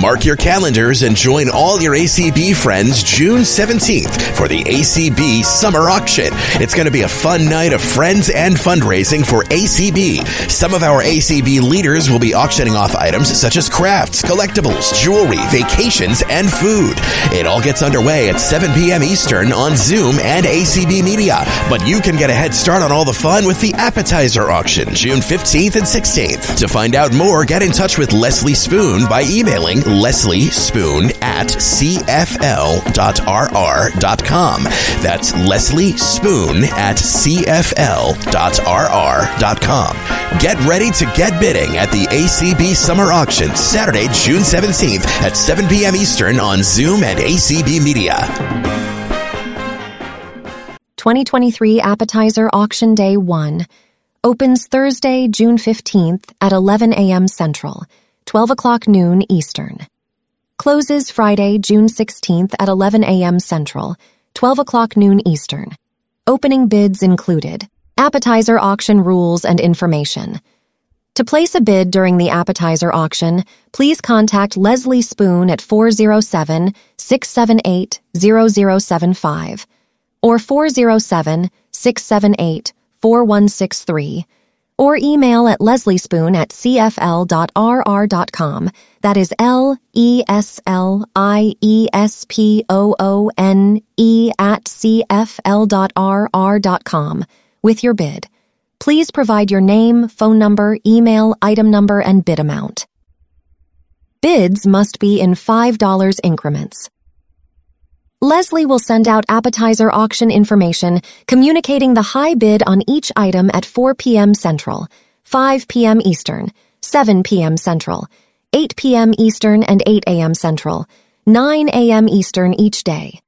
Mark your calendars and join all your ACB friends June 17th for the ACB Summer Auction. It's going to be a fun night of friends and fundraising for ACB. Some of our ACB leaders will be auctioning off items such as crafts, collectibles, jewelry, vacations, and food. It all gets underway at 7 p.m. Eastern on Zoom and ACB Media. But you can get a head start on all the fun with the appetizer auction June 15th and 16th. To find out more, get in touch with Leslie Spoone by emailing Leslie Spoone at cfl.rr.com. That's Leslie Spoone at cfl.rr.com. Get ready to get bidding at the ACB Summer Auction Saturday, June 17th at 7 p.m. Eastern on Zoom and ACB Media. 2023 Appetizer Auction Day 1 opens Thursday, June 15th at 11 a.m. Central, 12 o'clock noon Eastern. Closes Friday, June 16th at 11 a.m. Central, 12 o'clock noon Eastern. Opening bids included. Appetizer auction rules and information. To place a bid during the appetizer auction, please contact Leslie Spoone at 407 678 0075 or 407 678 4163 or email at lesliespoone at cfl.rr.com. That is L E S L I E S P O O N E at cfl.rr.com with your bid. Please provide your name, phone number, email, item number, and bid amount. Bids must be in $5 increments. Leslie will send out appetizer auction information communicating the high bid on each item at 4 p.m. Central, 5 p.m. Eastern, 7 p.m. Central, 8 p.m. Eastern, and 8 a.m. Central, 9 a.m. Eastern each day.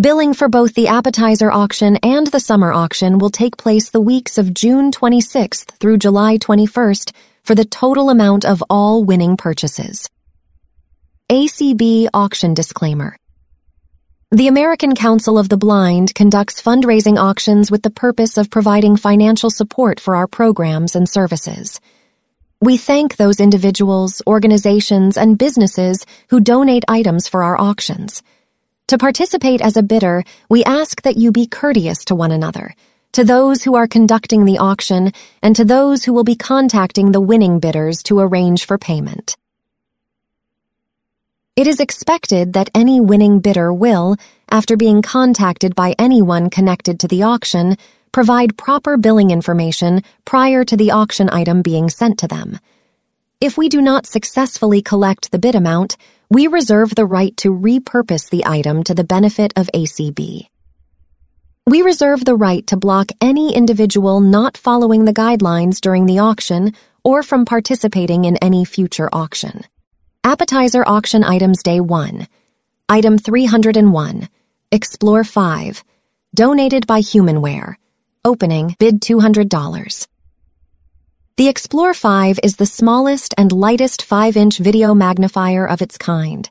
Billing for both the appetizer auction and the summer auction will take place the weeks of June 26th through July 21st for the total amount of all winning purchases. ACB Auction Disclaimer the American Council of the Blind conducts fundraising auctions with the purpose of providing financial support for our programs and services. We thank those individuals, organizations, and businesses who donate items for our auctions. To participate as a bidder, we ask that you be courteous to one another, to those who are conducting the auction, and to those who will be contacting the winning bidders to arrange for payment. It is expected that any winning bidder will, after being contacted by anyone connected to the auction, provide proper billing information prior to the auction item being sent to them. If we do not successfully collect the bid amount, we reserve the right to repurpose the item to the benefit of ACB. We reserve the right to block any individual not following the guidelines during the auction or from participating in any future auction. Appetizer Auction Items Day 1. Item 301. Explore 5. Donated by Humanware. Opening bid $200. The Explore 5 is the smallest and lightest 5 inch video magnifier of its kind.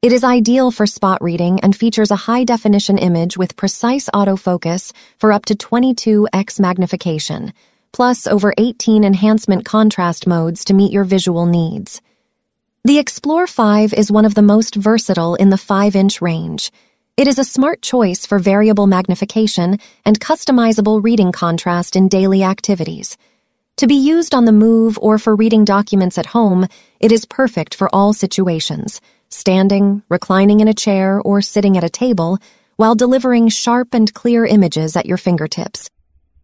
It is ideal for spot reading and features a high definition image with precise autofocus for up to 22x magnification, plus over 18 enhancement contrast modes to meet your visual needs. The Explore 5 is one of the most versatile in the 5 inch range. It is a smart choice for variable magnification and customizable reading contrast in daily activities. To be used on the move or for reading documents at home, it is perfect for all situations standing, reclining in a chair, or sitting at a table, while delivering sharp and clear images at your fingertips.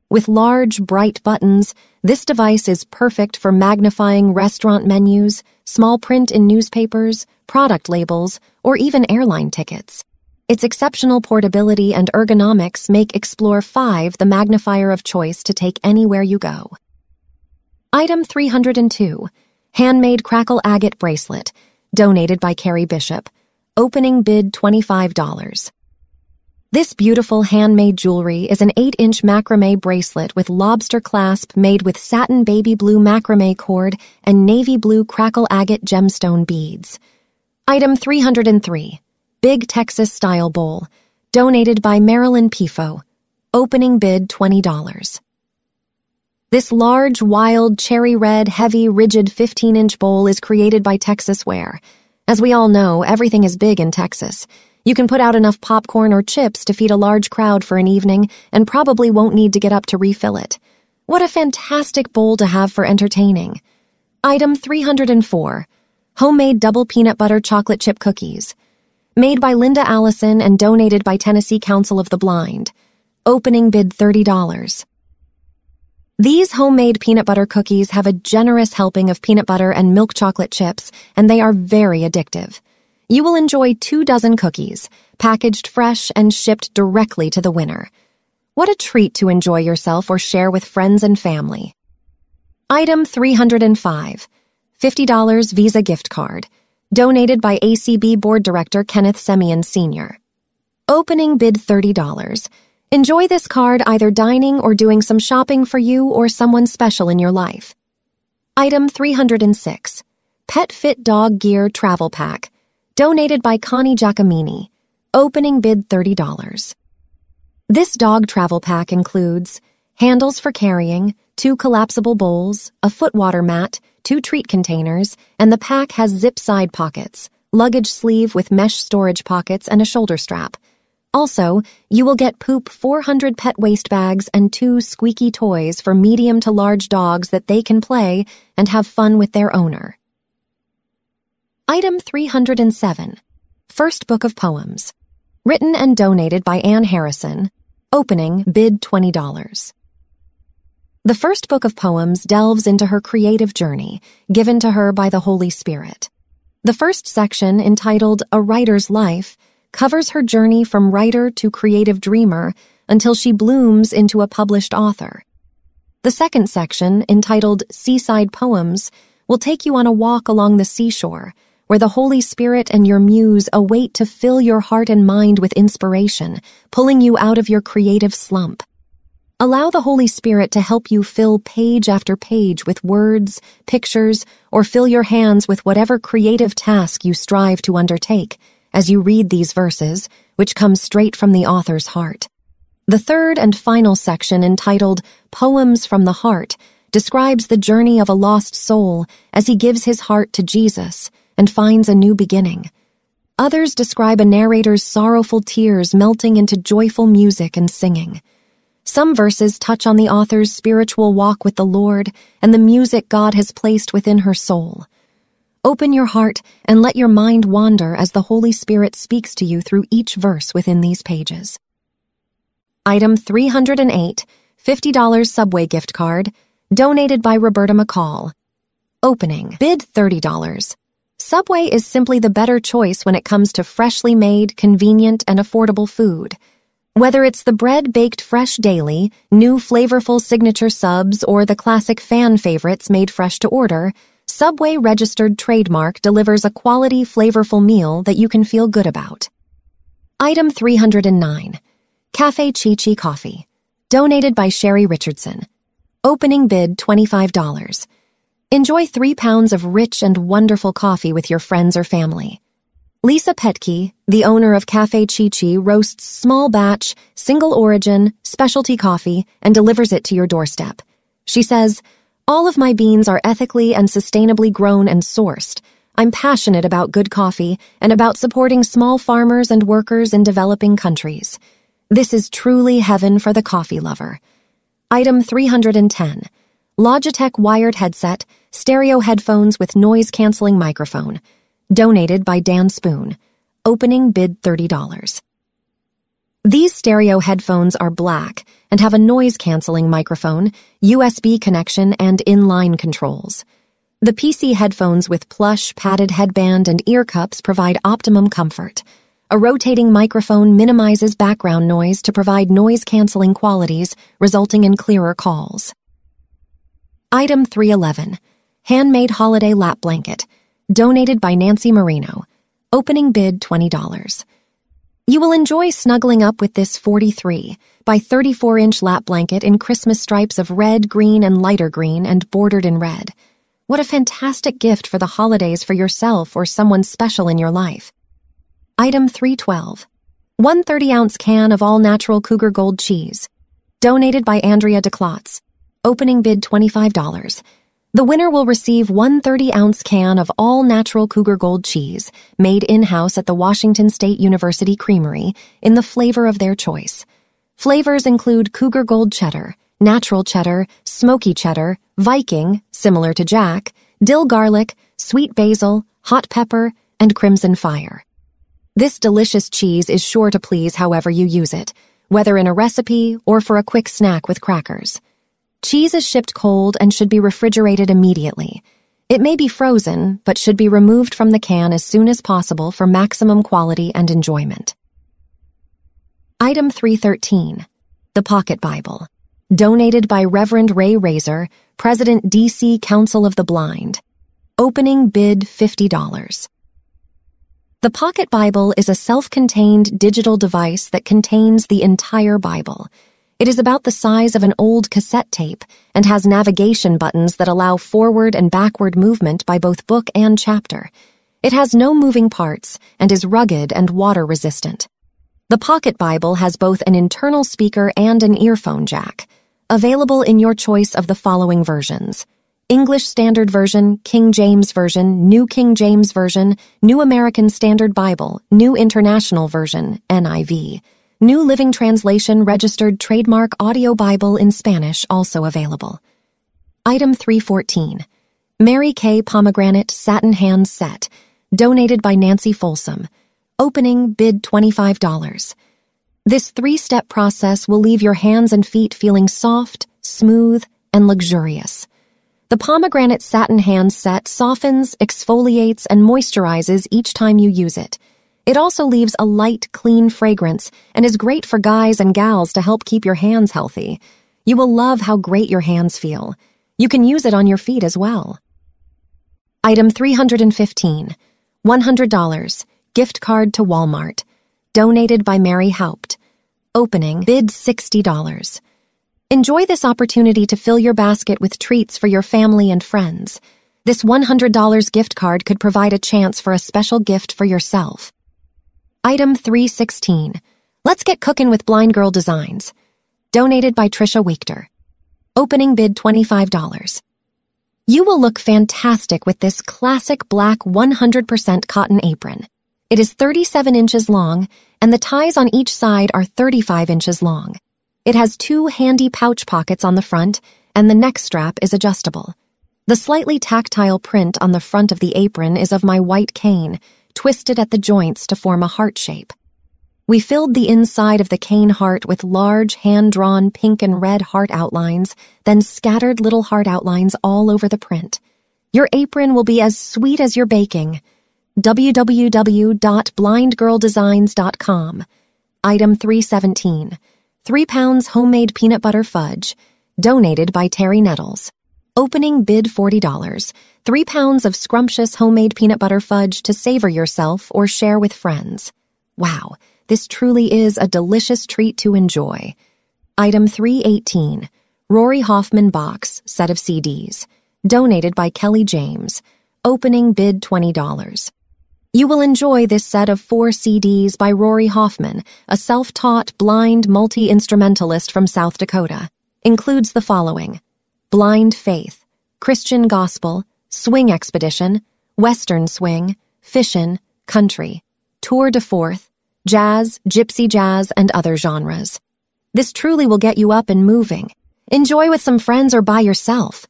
With large, bright buttons, this device is perfect for magnifying restaurant menus, small print in newspapers, product labels, or even airline tickets. Its exceptional portability and ergonomics make Explore 5 the magnifier of choice to take anywhere you go. Item 302 Handmade Crackle Agate Bracelet, donated by Carrie Bishop. Opening bid $25. This beautiful handmade jewelry is an 8 inch macrame bracelet with lobster clasp made with satin baby blue macrame cord and navy blue crackle agate gemstone beads. Item 303 Big Texas Style Bowl, donated by Marilyn Pifo. Opening bid $20. This large, wild, cherry red, heavy, rigid 15 inch bowl is created by Texas Ware. As we all know, everything is big in Texas. You can put out enough popcorn or chips to feed a large crowd for an evening and probably won't need to get up to refill it. What a fantastic bowl to have for entertaining. Item 304 Homemade Double Peanut Butter Chocolate Chip Cookies. Made by Linda Allison and donated by Tennessee Council of the Blind. Opening bid $30. These homemade peanut butter cookies have a generous helping of peanut butter and milk chocolate chips, and they are very addictive. You will enjoy two dozen cookies, packaged fresh and shipped directly to the winner. What a treat to enjoy yourself or share with friends and family. Item 305 $50 Visa gift card, donated by ACB Board Director Kenneth Semien Sr. Opening bid $30. Enjoy this card either dining or doing some shopping for you or someone special in your life. Item 306 Pet Fit Dog Gear Travel Pack, donated by Connie Giacomini. Opening bid $30. This dog travel pack includes handles for carrying, two collapsible bowls, a foot water mat, two treat containers, and the pack has zip side pockets, luggage sleeve with mesh storage pockets, and a shoulder strap. Also, you will get Poop 400 pet waste bags and two squeaky toys for medium to large dogs that they can play and have fun with their owner. Item 307 First Book of Poems. Written and donated by Ann Harrison. Opening bid $20. The first book of poems delves into her creative journey, given to her by the Holy Spirit. The first section, entitled A Writer's Life, covers her journey from writer to creative dreamer until she blooms into a published author. The second section, entitled Seaside Poems, will take you on a walk along the seashore, where the Holy Spirit and your muse await to fill your heart and mind with inspiration, pulling you out of your creative slump. Allow the Holy Spirit to help you fill page after page with words, pictures, or fill your hands with whatever creative task you strive to undertake as you read these verses, which come straight from the author's heart. The third and final section, entitled Poems from the Heart, describes the journey of a lost soul as he gives his heart to Jesus and finds a new beginning. Others describe a narrator's sorrowful tears melting into joyful music and singing. Some verses touch on the author's spiritual walk with the Lord and the music God has placed within her soul. Open your heart and let your mind wander as the Holy Spirit speaks to you through each verse within these pages. Item 308, $50 Subway gift card, donated by Roberta McCall. Opening, bid $30. Subway is simply the better choice when it comes to freshly made, convenient, and affordable food. Whether it's the bread baked fresh daily, new flavorful signature subs, or the classic fan favorites made fresh to order, Subway registered trademark delivers a quality, flavorful meal that you can feel good about. Item 309 Cafe Chi Chi Coffee, donated by Sherry Richardson. Opening bid $25. Enjoy three pounds of rich and wonderful coffee with your friends or family. Lisa Petke, the owner of Cafe Chi Chi, roasts small batch, single origin, specialty coffee and delivers it to your doorstep. She says, All of my beans are ethically and sustainably grown and sourced. I'm passionate about good coffee and about supporting small farmers and workers in developing countries. This is truly heaven for the coffee lover. Item 310 Logitech wired headset, stereo headphones with noise canceling microphone. Donated by Dan Spoone. Opening bid $30. These stereo headphones are black and have a noise canceling microphone, USB connection, and inline controls. The PC headphones with plush, padded headband, and ear cups provide optimum comfort. A rotating microphone minimizes background noise to provide noise canceling qualities, resulting in clearer calls. Item 311 Handmade Holiday Lap Blanket donated by Nancy Marino. Opening bid $20. You will enjoy snuggling up with this 43 by 34 inch lap blanket in Christmas stripes of red, green, and lighter green and bordered in red. What a fantastic gift for the holidays for yourself or someone special in your life. Item 312. One 30 ounce can of all natural Cougar Gold cheese. Donated by Andrea DeClotz. Opening bid $25. The winner will receive one 30 ounce can of all natural Cougar Gold cheese made in house at the Washington State University Creamery in the flavor of their choice. Flavors include Cougar Gold cheddar, natural cheddar, smoky cheddar, Viking, similar to Jack, dill garlic, sweet basil, hot pepper, and crimson fire. This delicious cheese is sure to please however you use it, whether in a recipe or for a quick snack with crackers. Cheese is shipped cold and should be refrigerated immediately. It may be frozen, but should be removed from the can as soon as possible for maximum quality and enjoyment. Item 313 The Pocket Bible. Donated by Reverend Ray Razor, President DC Council of the Blind. Opening bid $50. The Pocket Bible is a self contained digital device that contains the entire Bible. It is about the size of an old cassette tape and has navigation buttons that allow forward and backward movement by both book and chapter. It has no moving parts and is rugged and water resistant. The Pocket Bible has both an internal speaker and an earphone jack, available in your choice of the following versions. English Standard Version, King James Version, New King James Version, New American Standard Bible, New International Version, NIV. New Living Translation Registered Trademark Audio Bible in Spanish also available. Item 314. Mary Kay Pomegranate Satin Hand Set, donated by Nancy Folsom. Opening bid $25. This three step process will leave your hands and feet feeling soft, smooth, and luxurious. The pomegranate satin hand set softens, exfoliates, and moisturizes each time you use it. It also leaves a light, clean fragrance and is great for guys and gals to help keep your hands healthy. You will love how great your hands feel. You can use it on your feet as well. Item 315 $100 gift card to Walmart. Donated by Mary Haupt. Opening bid $60. Enjoy this opportunity to fill your basket with treats for your family and friends. This $100 gift card could provide a chance for a special gift for yourself. Item 316. Let's get cooking with Blind Girl Designs. Donated by Trisha Wachter. Opening bid $25. You will look fantastic with this classic black 100% cotton apron. It is 37 inches long, and the ties on each side are 35 inches long. It has two handy pouch pockets on the front, and the neck strap is adjustable. The slightly tactile print on the front of the apron is of my white cane, twisted at the joints to form a heart shape. We filled the inside of the cane heart with large, hand drawn pink and red heart outlines, then scattered little heart outlines all over the print. Your apron will be as sweet as your baking. www.blindgirldesigns.com. Item 317. 3 pounds homemade peanut butter fudge. Donated by Terry Nettles. Opening bid $40. Three pounds of scrumptious homemade peanut butter fudge to savor yourself or share with friends. Wow, this truly is a delicious treat to enjoy. Item 318. Rory Hoffman Box, set of CDs. Donated by Kelly James. Opening bid $20. You will enjoy this set of four CDs by Rory Hoffman, a self-taught blind multi-instrumentalist from South Dakota. Includes the following. Blind Faith, Christian Gospel, Swing Expedition, Western Swing, Fishin', Country, Tour de Fourth, Jazz, Gypsy Jazz, and other genres. This truly will get you up and moving. Enjoy with some friends or by yourself.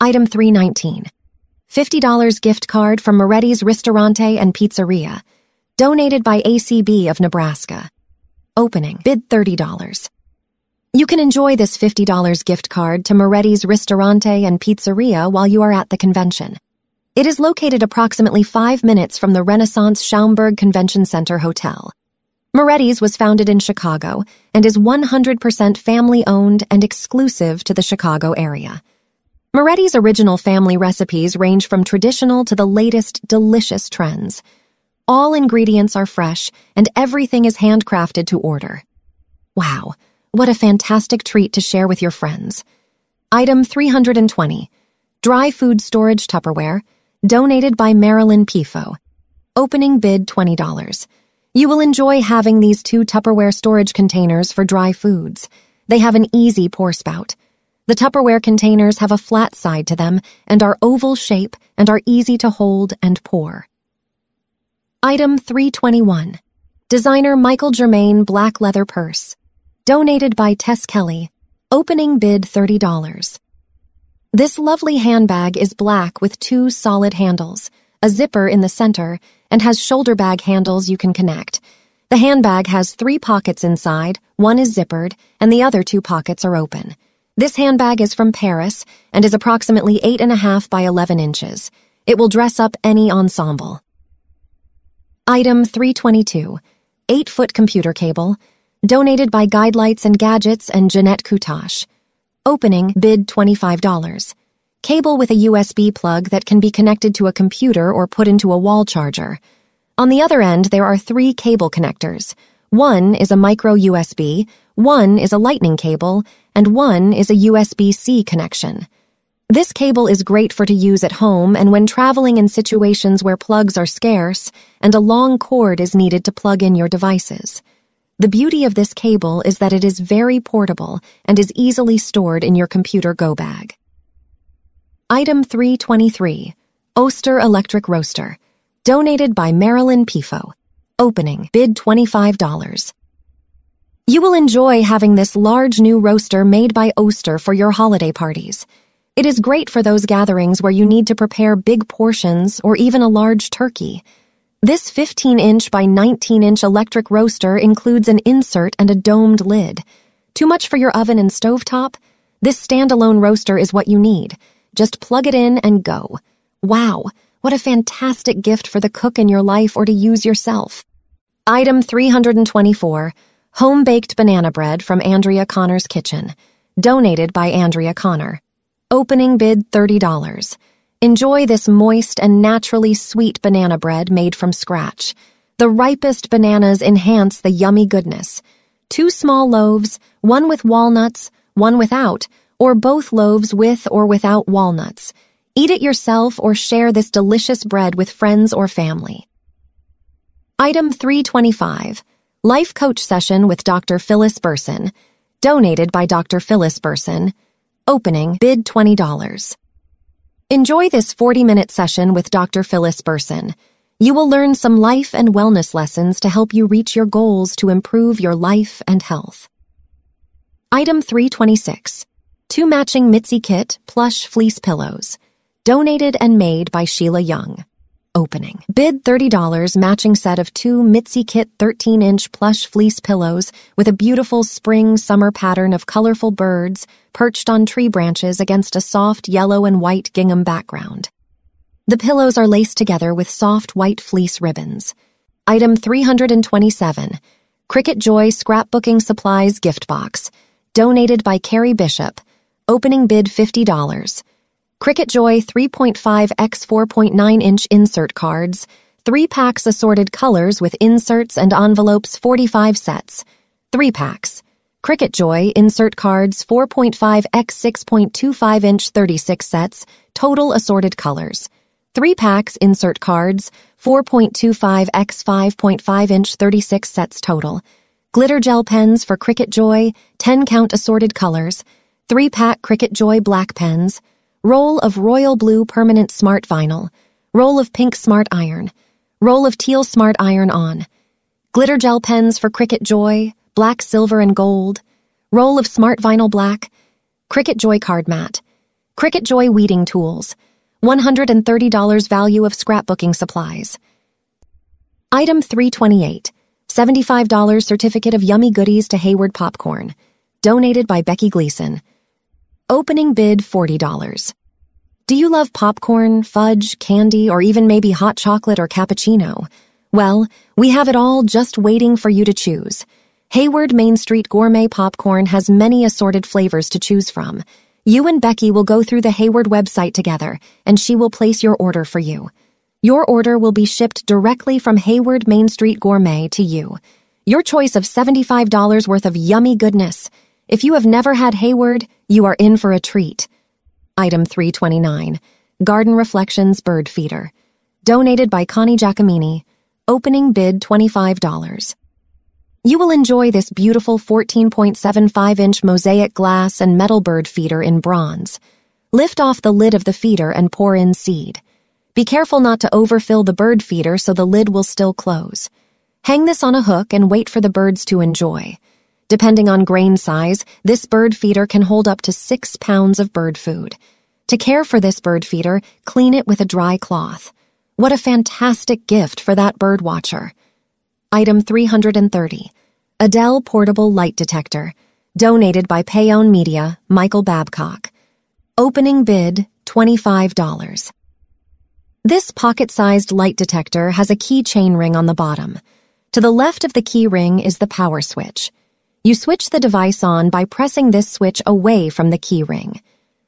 Item 319. $50 gift card from Moretti's Ristorante and Pizzeria. Donated by ACB of Nebraska. Opening. Bid $30. You can enjoy this $50 gift card to Moretti's Ristorante and Pizzeria while you are at the convention. It is located approximately five minutes from the Renaissance Schaumburg Convention Center Hotel. Moretti's was founded in Chicago and is 100% family owned and exclusive to the Chicago area. Moretti's original family recipes range from traditional to the latest delicious trends. All ingredients are fresh and everything is handcrafted to order. Wow. What a fantastic treat to share with your friends. Item 320. Dry food storage Tupperware, donated by Marilyn Pifo. Opening bid $20. You will enjoy having these two Tupperware storage containers for dry foods. They have an easy pour spout. The Tupperware containers have a flat side to them and are oval shape and are easy to hold and pour. Item 321. Designer Michael Germain Black Leather Purse. Donated by Tess Kelly. Opening bid $30. This lovely handbag is black with two solid handles, a zipper in the center, and has shoulder bag handles you can connect. The handbag has three pockets inside, one is zippered, and the other two pockets are open. This handbag is from Paris and is approximately 8.5 by 11 inches. It will dress up any ensemble. Item 322 8 foot computer cable, donated by Guidelights and Gadgets and Jeanette Kutash. Opening bid $25. Cable with a USB plug that can be connected to a computer or put into a wall charger. On the other end, there are three cable connectors. One is a micro USB, one is a lightning cable, and one is a USB-C connection. This cable is great for to use at home and when traveling in situations where plugs are scarce and a long cord is needed to plug in your devices. The beauty of this cable is that it is very portable and is easily stored in your computer go bag. Item 323, Oster Electric Roaster, donated by Marilyn Pifo. Opening, bid $25. You will enjoy having this large new roaster made by Oster for your holiday parties. It is great for those gatherings where you need to prepare big portions or even a large turkey. This 15 inch by 19 inch electric roaster includes an insert and a domed lid. Too much for your oven and stovetop? This standalone roaster is what you need. Just plug it in and go. Wow, what a fantastic gift for the cook in your life or to use yourself. Item 324 Home baked banana bread from Andrea Connor's kitchen. Donated by Andrea Connor. Opening bid $30. Enjoy this moist and naturally sweet banana bread made from scratch. The ripest bananas enhance the yummy goodness. Two small loaves, one with walnuts, one without, or both loaves with or without walnuts. Eat it yourself or share this delicious bread with friends or family. Item 325. Life Coach Session with Dr. Phyllis Burson, donated by Dr. Phyllis Burson. Opening bid $20. Enjoy this 40 minute session with Dr. Phyllis Burson. You will learn some life and wellness lessons to help you reach your goals to improve your life and health. Item 326 Two matching Mitzi Kit plush fleece pillows, donated and made by Sheila Young opening. Bid $30 matching set of two Mitzi Kit 13 inch plush fleece pillows with a beautiful spring summer pattern of colorful birds perched on tree branches against a soft yellow and white gingham background. The pillows are laced together with soft white fleece ribbons. Item 327 Cricut Joy Scrapbooking Supplies Gift Box, donated by Carrie Bishop. Opening bid $50. Cricut Joy 3.5 x 4.9 inch insert cards, 3 packs assorted colors with inserts and envelopes 45 sets, 3 packs. Cricut Joy insert cards 4.5 x 6.25 inch 36 sets, total assorted colors. 3 packs insert cards 4.25 x 5.5 inch 36 sets total. Glitter gel pens for Cricut Joy, 10 count assorted colors. 3 pack Cricut Joy black pens roll of royal blue permanent smart vinyl, roll of pink smart iron, roll of teal smart iron on, glitter gel pens for Cricut Joy, black, silver, and gold, roll of smart vinyl black, Cricut Joy card mat, Cricut Joy weeding tools, $130 value of scrapbooking supplies. Item 328, $75 certificate of yummy goodies to Hayward Popcorn, donated by Becky Gleason. Opening bid $40. Do you love popcorn, fudge, candy, or even maybe hot chocolate or cappuccino? Well, we have it all just waiting for you to choose. Hayward Main Street Gourmet Popcorn has many assorted flavors to choose from. You and Becky will go through the Hayward website together, and she will place your order for you. Your order will be shipped directly from Hayward Main Street Gourmet to you. Your choice of $75 worth of yummy goodness. If you have never had Hayward, you are in for a treat. Item 329 Garden Reflections Bird Feeder. Donated by Connie Giacomini. Opening bid $25. You will enjoy this beautiful 14.75 inch mosaic glass and metal bird feeder in bronze. Lift off the lid of the feeder and pour in seed. Be careful not to overfill the bird feeder so the lid will still close. Hang this on a hook and wait for the birds to enjoy. Depending on grain size, this bird feeder can hold up to six pounds of bird food. To care for this bird feeder, clean it with a dry cloth. What a fantastic gift for that bird watcher. Item 330. Adele Portable Light Detector. Donated by Payone Media, Michael Babcock. Opening bid, $25. This pocket-sized light detector has a keychain ring on the bottom. To the left of the key ring is the power switch. You switch the device on by pressing this switch away from the keyring.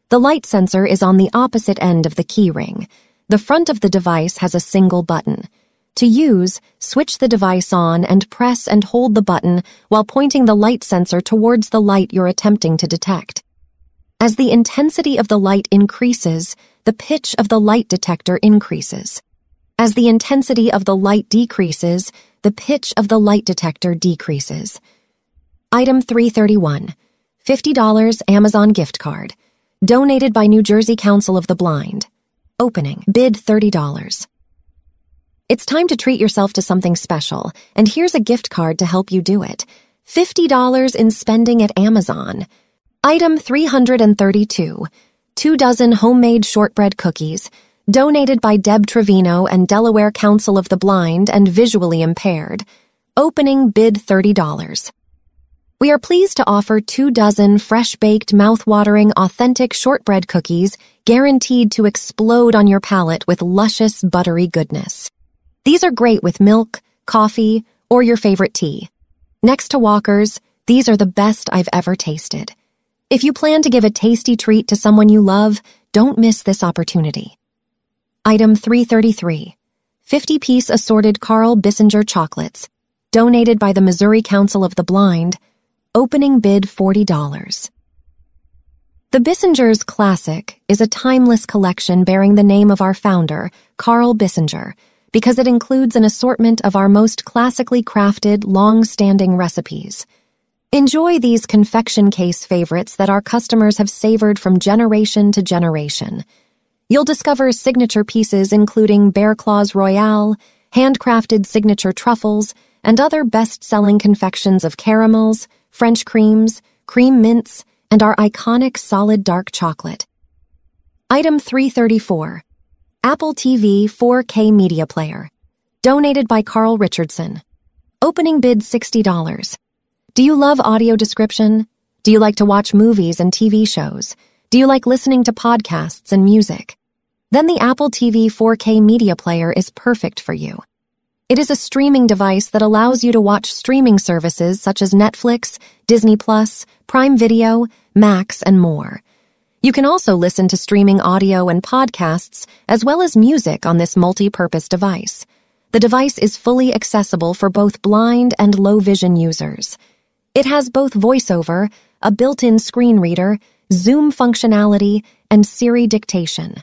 The light sensor is on the opposite end of the keyring. The front of the device has a single button. To use, switch the device on and press and hold the button while pointing the light sensor towards the light you're attempting to detect. As the intensity of the light increases, the pitch of the light detector increases. As the intensity of the light decreases, the pitch of the light detector decreases. Item 331. $50 Amazon gift card. Donated by New Jersey Council of the Blind. Opening. Bid $30. It's time to treat yourself to something special, and here's a gift card to help you do it. $50 in spending at Amazon. Item 332. Two dozen homemade shortbread cookies. Donated by Deb Trevino and Delaware Council of the Blind and Visually Impaired. Opening bid $30. We are pleased to offer two dozen fresh-baked, mouth-watering, authentic shortbread cookies guaranteed to explode on your palate with luscious, buttery goodness. These are great with milk, coffee, or your favorite tea. Next to Walker's, these are the best I've ever tasted. If you plan to give a tasty treat to someone you love, don't miss this opportunity. Item 333. 50-piece assorted Carl Bissinger chocolates, donated by the Missouri Council of the Blind, Opening bid $40. The Bissinger's Classic is a timeless collection bearing the name of our founder, Carl Bissinger, because it includes an assortment of our most classically crafted, long-standing recipes. Enjoy these confection case favorites that our customers have savored from generation to generation. You'll discover signature pieces including Bear Claws Royale, handcrafted signature truffles, and other best-selling confections of caramels, French creams, cream mints, and our iconic solid dark chocolate. Item 334. Apple TV 4K Media Player. Donated by Carl Richardson. Opening bid $60. Do you love audio description? Do you like to watch movies and TV shows? Do you like listening to podcasts and music? Then the Apple TV 4K Media Player is perfect for you. It is a streaming device that allows you to watch streaming services such as Netflix, Disney Plus, Prime Video, Max, and more. You can also listen to streaming audio and podcasts as well as music on this multi-purpose device. The device is fully accessible for both blind and low vision users. It has both voiceover, a built-in screen reader, Zoom functionality, and Siri dictation.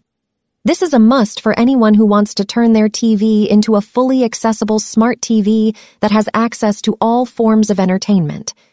This is a must for anyone who wants to turn their TV into a fully accessible smart TV that has access to all forms of entertainment –